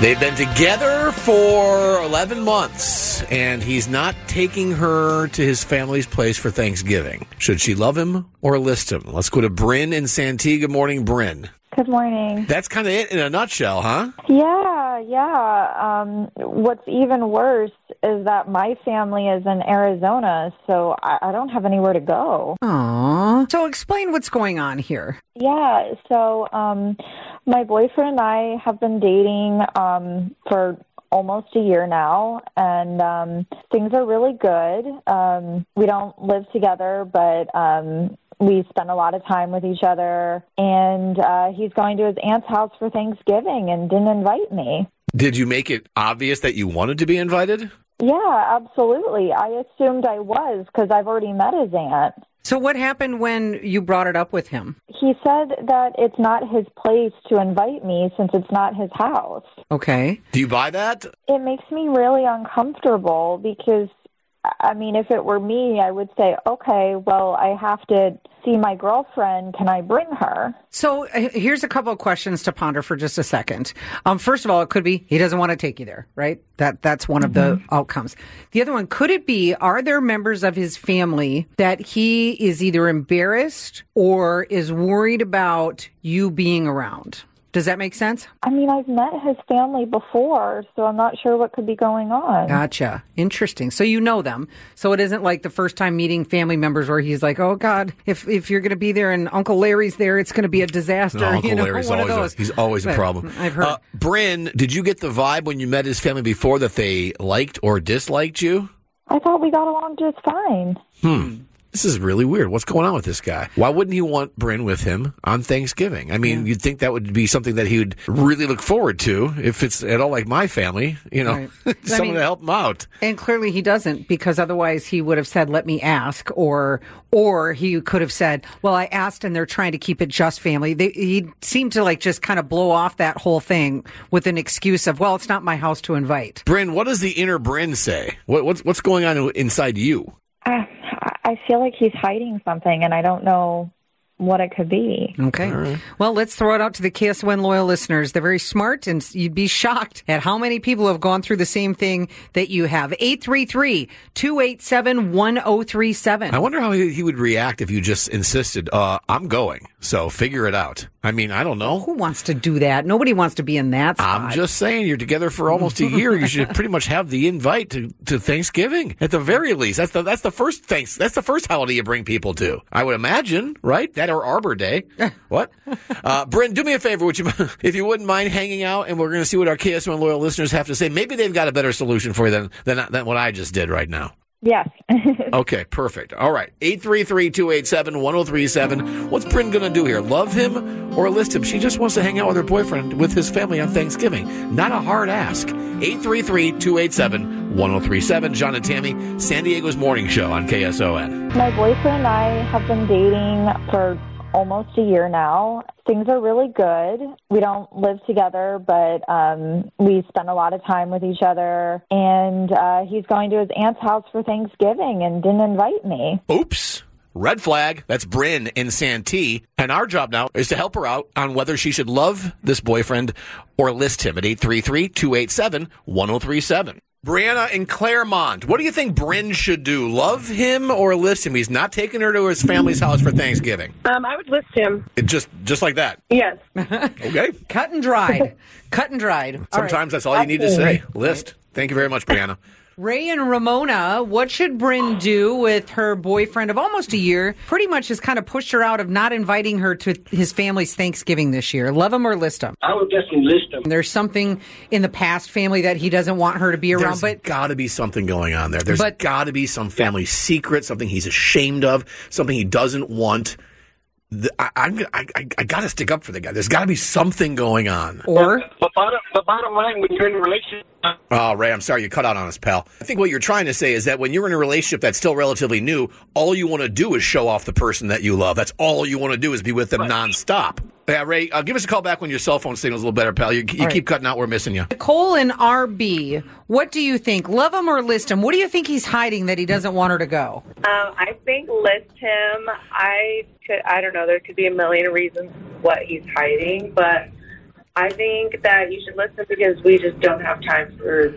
They've been together for 11 months, and he's not taking her to his family's place for Thanksgiving. Should she love him or list him? Let's go to Brynn in Santee. Good morning, Brynn. Good morning. That's kind of it in a nutshell, huh? Yeah, yeah. Um, what's even worse is that my family is in Arizona, so I, I don't have anywhere to go. Aww. So explain what's going on here. Yeah, so um, my boyfriend and I have been dating um, for almost a year now, and um, things are really good. Um, we don't live together, but um, we spend a lot of time with each other. And uh, he's going to his aunt's house for Thanksgiving and didn't invite me. Did you make it obvious that you wanted to be invited? Yeah, absolutely. I assumed I was because I've already met his aunt. So what happened when you brought it up with him? He said that it's not his place to invite me since it's not his house. Okay. Do you buy that? It makes me really uncomfortable because I mean, if it were me, I would say, okay, well, I have to see my girlfriend. Can I bring her? So uh, here's a couple of questions to ponder for just a second. Um, first of all, it could be he doesn't want to take you there, right? That that's one of the outcomes. The other one could it be are there members of his family that he is either embarrassed or is worried about you being around? Does that make sense? I mean, I've met his family before, so I'm not sure what could be going on. Gotcha. Interesting. So you know them. So it isn't like the first time meeting family members where he's like, "Oh God, if if you're going to be there and Uncle Larry's there, it's going to be a disaster." No, Uncle you know, Larry's one of always those. a, he's always a problem. I've heard. Uh, Brynn, did you get the vibe when you met his family before that they liked or disliked you? I thought we got along just fine. Hmm. This is really weird. What's going on with this guy? Why wouldn't he want Brynn with him on Thanksgiving? I mean, you'd think that would be something that he would really look forward to if it's at all like my family, you know, Right. I someone mean- to help him out. And clearly he doesn't because otherwise he would have said, "Let me ask," or or he could have said, "Well, I asked, and they're trying to keep it just family." They, he seemed to like just kind of blow off that whole thing with an excuse of, "Well, it's not my house to invite." Brynn, what does the inner Brynn say? What, what's what's going on inside you? I, I feel like he's hiding something, and I don't know what it could be. Okay. Well, let's throw it out to the KSON loyal listeners. They're very smart, and you'd be shocked at how many people have gone through the same thing that you have. 833 287 1037. I wonder how he, he would react if you just insisted, uh, I'm going, so figure it out. I mean, I don't know. Who wants to do that? Nobody wants to be in that spot. I'm just saying, you're together for almost a year. You should pretty much have the invite to, to Thanksgiving at the very least. That's the that's the first thanks. That's the first holiday you bring people to. I would imagine, right? That or Arbor Day. what? Uh, Brynn, do me a favor, would you, if you wouldn't mind hanging out, and we're going to see what our KSON loyal listeners have to say. Maybe they've got a better solution for you than than, than what I just did right now. Yes. Okay, perfect. All right. 833-287-1037. What's Brynn going to do here? Love him or list him? She just wants to hang out with her boyfriend with his family on Thanksgiving. Not a hard ask. 833-287-1037. John and Tammy, San Diego's morning show on KSON. My boyfriend and I have been dating for almost a year now. Things are really good. We don't live together, but um, we spend a lot of time with each other. And uh, he's going to his aunt's house for Thanksgiving and didn't invite me. Oops. Red flag. That's Brynn in Santee. And our job now is to help her out on whether she should love this boyfriend or list him at 833-287-1037. Brianna in Claremont, what do you think Brynn should do? Love him or list him? He's not taking her to his family's house for Thanksgiving. Um, I would list him. It just just like that. Yes. Okay. Cut and dried. Cut and dried. All right. Sometimes that's all you need to say. List. Thank you very much, Brianna. Ray and Ramona, what should Brynn do with her boyfriend of almost a year? Pretty much has kind of pushed her out of not inviting her to his family's Thanksgiving this year. Love him or list him? I would definitely list him. There's something in the past family that he doesn't want her to be around, There's but got to be something going on there. There's got to be some family secret, something he's ashamed of, something he doesn't want. The, I, I'm, I, I, I got to stick up for the guy. There's got to be something going on. or the bottom, but bottom line, when you're in a relationship, Oh, Ray, I'm sorry you cut out on us, pal. I think what you're trying to say is that when you're in a relationship that's still relatively new, all you want to do is show off the person that you love. That's all you want to do is be with them nonstop. Yeah, Ray, uh, give us a call back when your cell phone signal's a little better, pal. You, you right. keep cutting out. We're missing you. Nicole and RB, what do you think? Love him or list him? What do you think he's hiding that he doesn't want her to go? Um, I think list him. I could. I don't know. There could be a million reasons what he's hiding, but I think that you should list him because we just don't have time for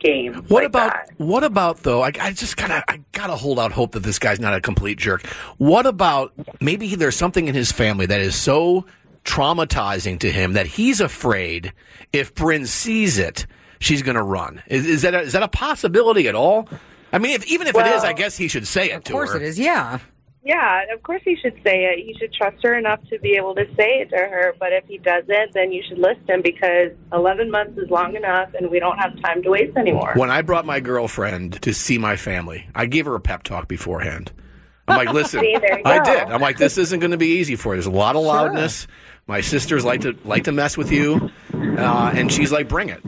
games. What like about that. what about though? I, I just gotta I gotta hold out hope that this guy's not a complete jerk. What about maybe there's something in his family that is so traumatizing to him that he's afraid if Brynn sees it, she's gonna run. Is, is that a, is that a possibility at all? I mean, if, even if it is, I guess he should say it Of to course it is, yeah. Yeah, of course he should say it. He should trust her enough to be able to say it to her. But if he doesn't, then you should list him because 11 months is long enough and we don't have time to waste anymore. When I brought my girlfriend to see my family, I gave her a pep talk beforehand. I'm like, listen, See, I did. I'm like, this isn't going to be easy for you. There's a lot of loudness. My sisters like to like to mess with you, uh, and she's like, bring it.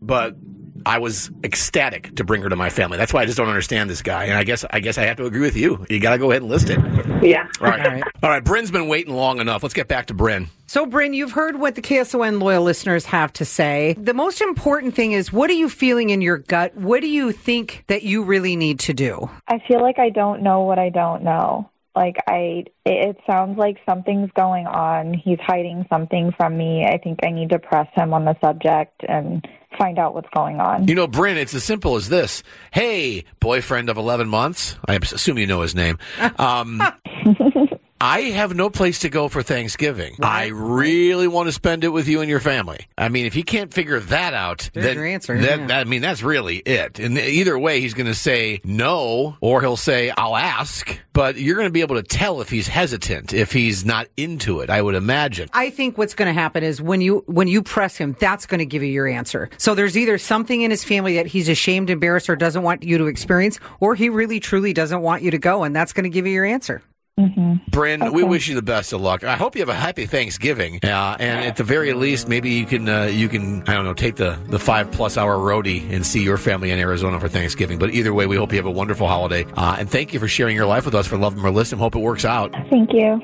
But I was ecstatic to bring her to my family. That's why I just don't understand this guy. And I guess I guess I have to agree with you. You got to go ahead and list it. Yeah. All right. All right. All right. Brynn's been waiting long enough. Let's get back to Brynn. So, Brynn, you've heard what the KSON loyal listeners have to say. The most important thing is what are you feeling in your gut? What do you think that you really need to do? I feel like I don't know what I don't know. Like I, it, it sounds like something's going on. He's hiding something from me. I think I need to press him on the subject and find out what's going on. You know, Brynn, it's as simple as this. Hey, boyfriend of 11 months. I assume you know his name. Um, I have no place to go for Thanksgiving. I really want to spend it with you and your family. I mean, if he can't figure that out, There's then, your answer, that- yeah. that- I mean, that's really it. And either way, he's going to say no, or he'll say, I'll ask. But you're going to be able to tell if he's hesitant, if he's not into it, I would imagine. I think what's going to happen is when you when you press him, that's going to give you your answer. So there's either something in his family that he's ashamed, embarrassed, or doesn't want you to experience, or he really truly doesn't want you to go, and that's going to give you your answer. Brynn, we wish you the best of luck. I hope you have a happy Thanksgiving, uh, and at the very least, maybe you can uh, you can I don't know take the the five plus hour roadie and see your family in Arizona for Thanksgiving. But either way, we hope you have a wonderful holiday, uh, and thank you for sharing your life with us for Love Them or List Them. Hope it works out. Thank you.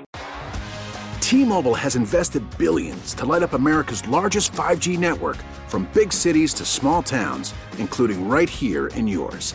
T-Mobile has invested billions to light up America's largest 5G network from big cities to small towns, including right here in yours.